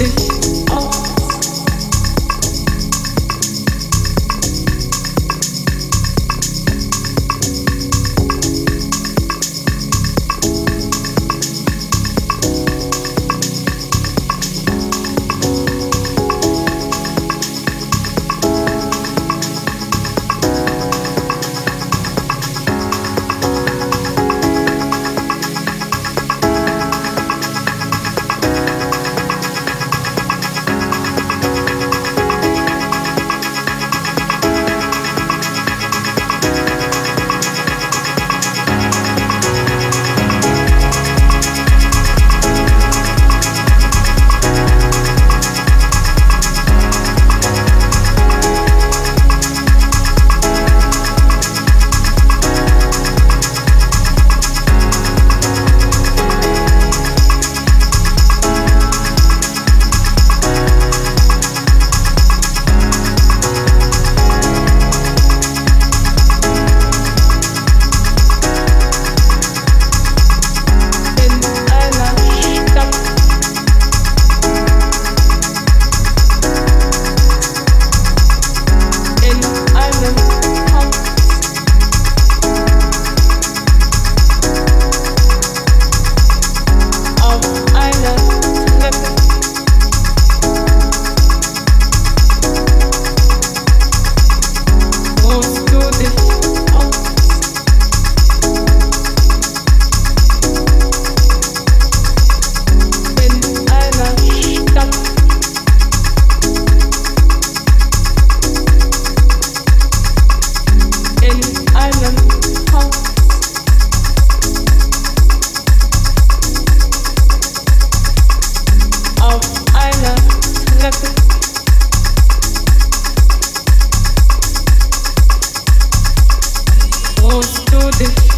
If this.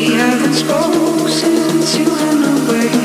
We haven't spoken since you went away.